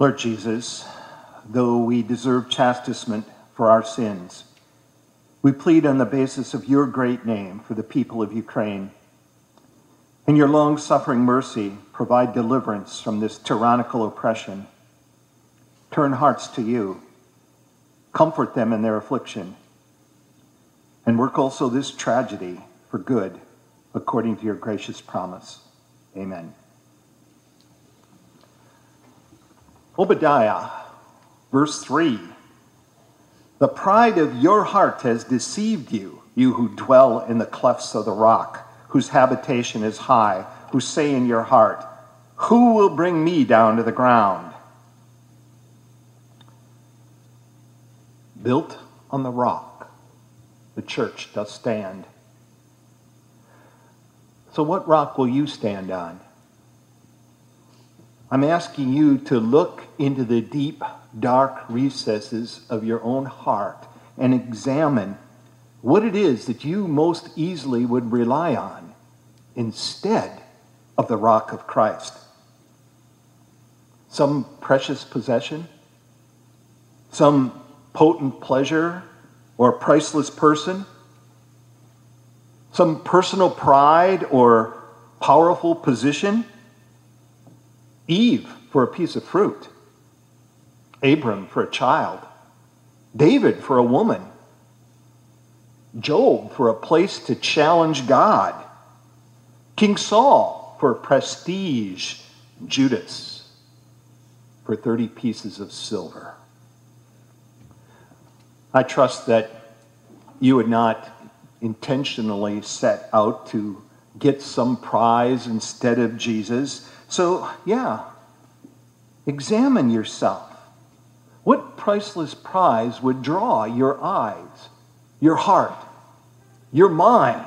Lord Jesus, though we deserve chastisement for our sins, we plead on the basis of your great name for the people of Ukraine. In your long suffering mercy, provide deliverance from this tyrannical oppression. Turn hearts to you, comfort them in their affliction, and work also this tragedy for good, according to your gracious promise. Amen. Obadiah, verse 3. The pride of your heart has deceived you, you who dwell in the clefts of the rock, whose habitation is high, who say in your heart, Who will bring me down to the ground? Built on the rock, the church does stand. So, what rock will you stand on? I'm asking you to look into the deep, dark recesses of your own heart and examine what it is that you most easily would rely on instead of the rock of Christ. Some precious possession, some potent pleasure or priceless person, some personal pride or powerful position Eve for a piece of fruit, Abram for a child, David for a woman, Job for a place to challenge God, King Saul for prestige, Judas for 30 pieces of silver. I trust that you would not intentionally set out to get some prize instead of Jesus so, yeah, examine yourself. What priceless prize would draw your eyes, your heart, your mind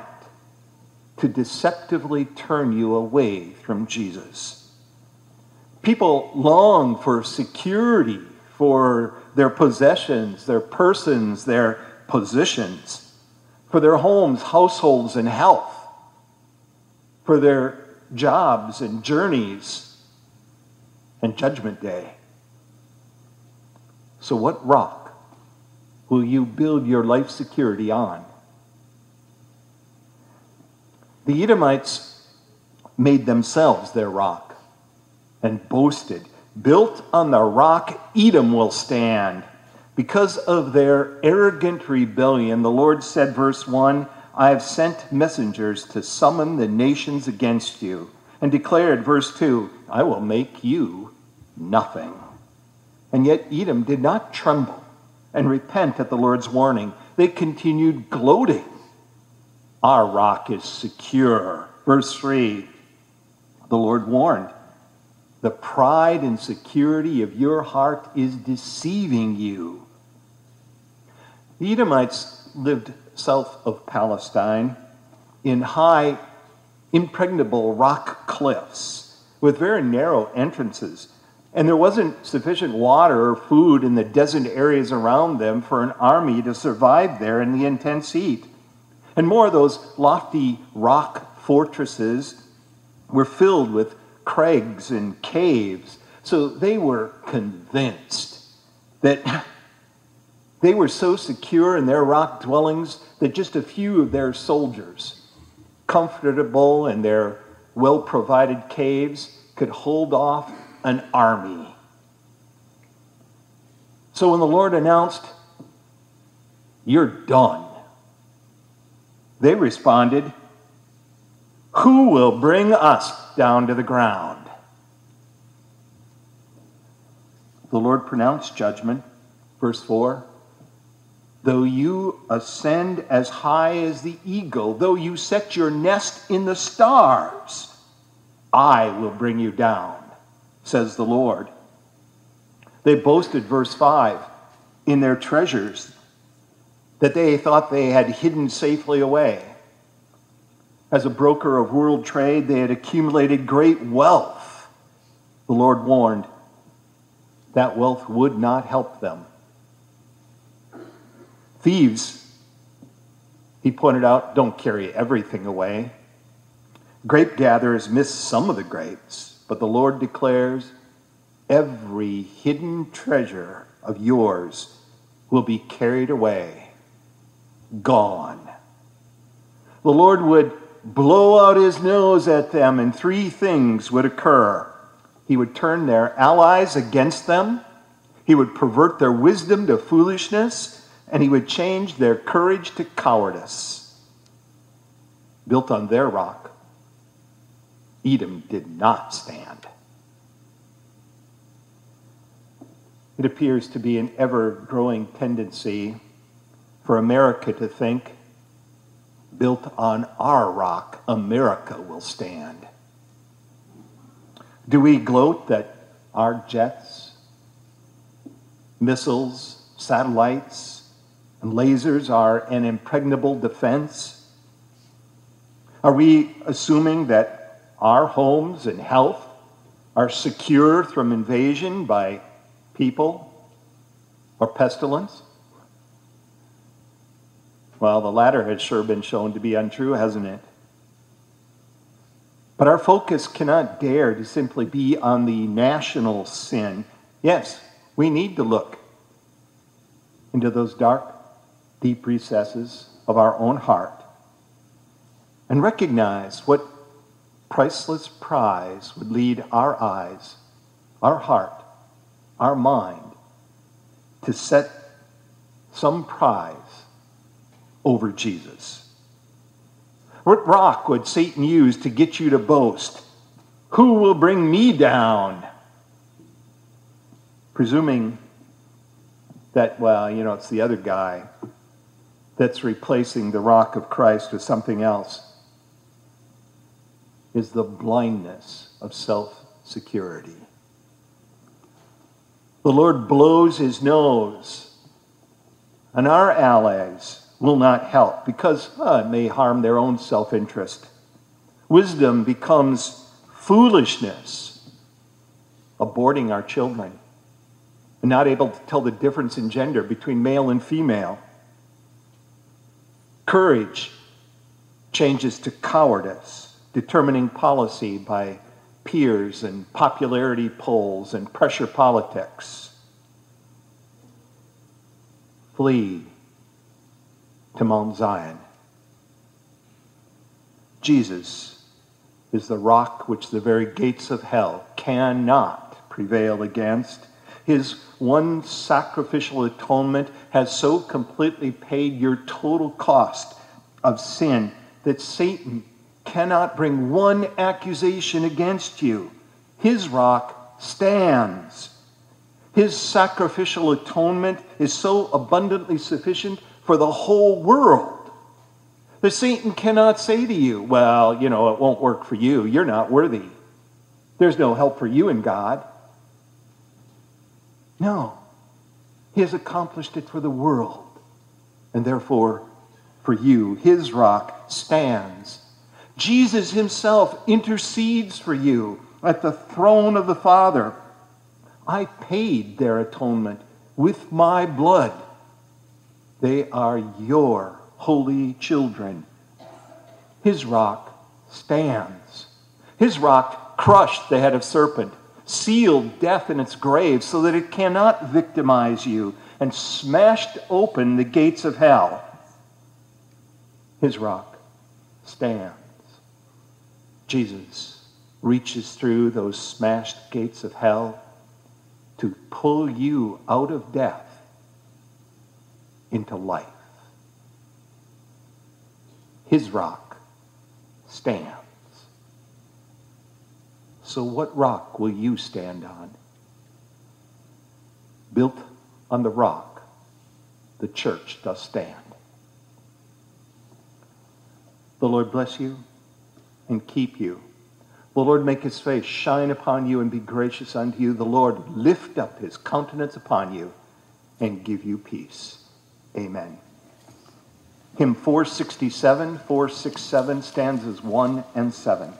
to deceptively turn you away from Jesus? People long for security for their possessions, their persons, their positions, for their homes, households, and health, for their jobs and journeys and judgment day. So, what rock will you build your life security on? The Edomites made themselves their rock and boasted, Built on the rock, Edom will stand. Because of their arrogant rebellion, the Lord said, verse 1 I have sent messengers to summon the nations against you, and declared, verse 2, I will make you nothing. And yet Edom did not tremble and repent at the Lord's warning. They continued gloating. Our rock is secure. Verse 3, the Lord warned, The pride and security of your heart is deceiving you. The Edomites lived south of Palestine in high, impregnable rock cliffs with very narrow entrances. And there wasn't sufficient water or food in the desert areas around them for an army to survive there in the intense heat. And more, of those lofty rock fortresses were filled with crags and caves. So they were convinced that they were so secure in their rock dwellings that just a few of their soldiers, comfortable in their well provided caves, could hold off an army. So when the Lord announced, You're done, they responded, Who will bring us down to the ground? The Lord pronounced judgment. Verse 4 Though you ascend as high as the eagle, though you set your nest in the stars, I will bring you down, says the Lord. They boasted, verse 5, in their treasures that they thought they had hidden safely away. As a broker of world trade, they had accumulated great wealth. The Lord warned that wealth would not help them. Thieves, he pointed out, don't carry everything away. Grape gatherers miss some of the grapes, but the Lord declares every hidden treasure of yours will be carried away, gone. The Lord would blow out his nose at them, and three things would occur. He would turn their allies against them, he would pervert their wisdom to foolishness, and he would change their courage to cowardice. Built on their rock, Edom did not stand. It appears to be an ever growing tendency for America to think, built on our rock, America will stand. Do we gloat that our jets, missiles, satellites, and lasers are an impregnable defense? Are we assuming that our homes and health are secure from invasion by people or pestilence? Well, the latter has sure been shown to be untrue, hasn't it? But our focus cannot dare to simply be on the national sin. Yes, we need to look into those dark, deep recesses of our own heart and recognize what priceless prize would lead our eyes, our heart, our mind to set some prize over Jesus. What rock would Satan use to get you to boast? Who will bring me down? Presuming that, well, you know, it's the other guy that's replacing the rock of Christ with something else, is the blindness of self security. The Lord blows his nose, and our allies will not help because uh, it may harm their own self interest. Wisdom becomes foolishness, aborting our children, and not able to tell the difference in gender between male and female. Courage changes to cowardice, determining policy by peers and popularity polls and pressure politics. Flee to Mount Zion. Jesus is the rock which the very gates of hell cannot prevail against. His one sacrificial atonement has so completely paid your total cost of sin that Satan cannot bring one accusation against you. His rock stands. His sacrificial atonement is so abundantly sufficient for the whole world that Satan cannot say to you, Well, you know, it won't work for you. You're not worthy. There's no help for you in God. No. He has accomplished it for the world. And therefore, for you, his rock stands Jesus himself intercedes for you at the throne of the Father. I paid their atonement with my blood. They are your holy children. His rock stands. His rock crushed the head of serpent, sealed death in its grave so that it cannot victimize you, and smashed open the gates of hell. His rock stands. Jesus reaches through those smashed gates of hell to pull you out of death into life. His rock stands. So, what rock will you stand on? Built on the rock, the church does stand. The Lord bless you and keep you. The Lord make his face shine upon you and be gracious unto you. The Lord lift up his countenance upon you and give you peace. Amen. Hymn 467, 467 stanzas 1 and 7.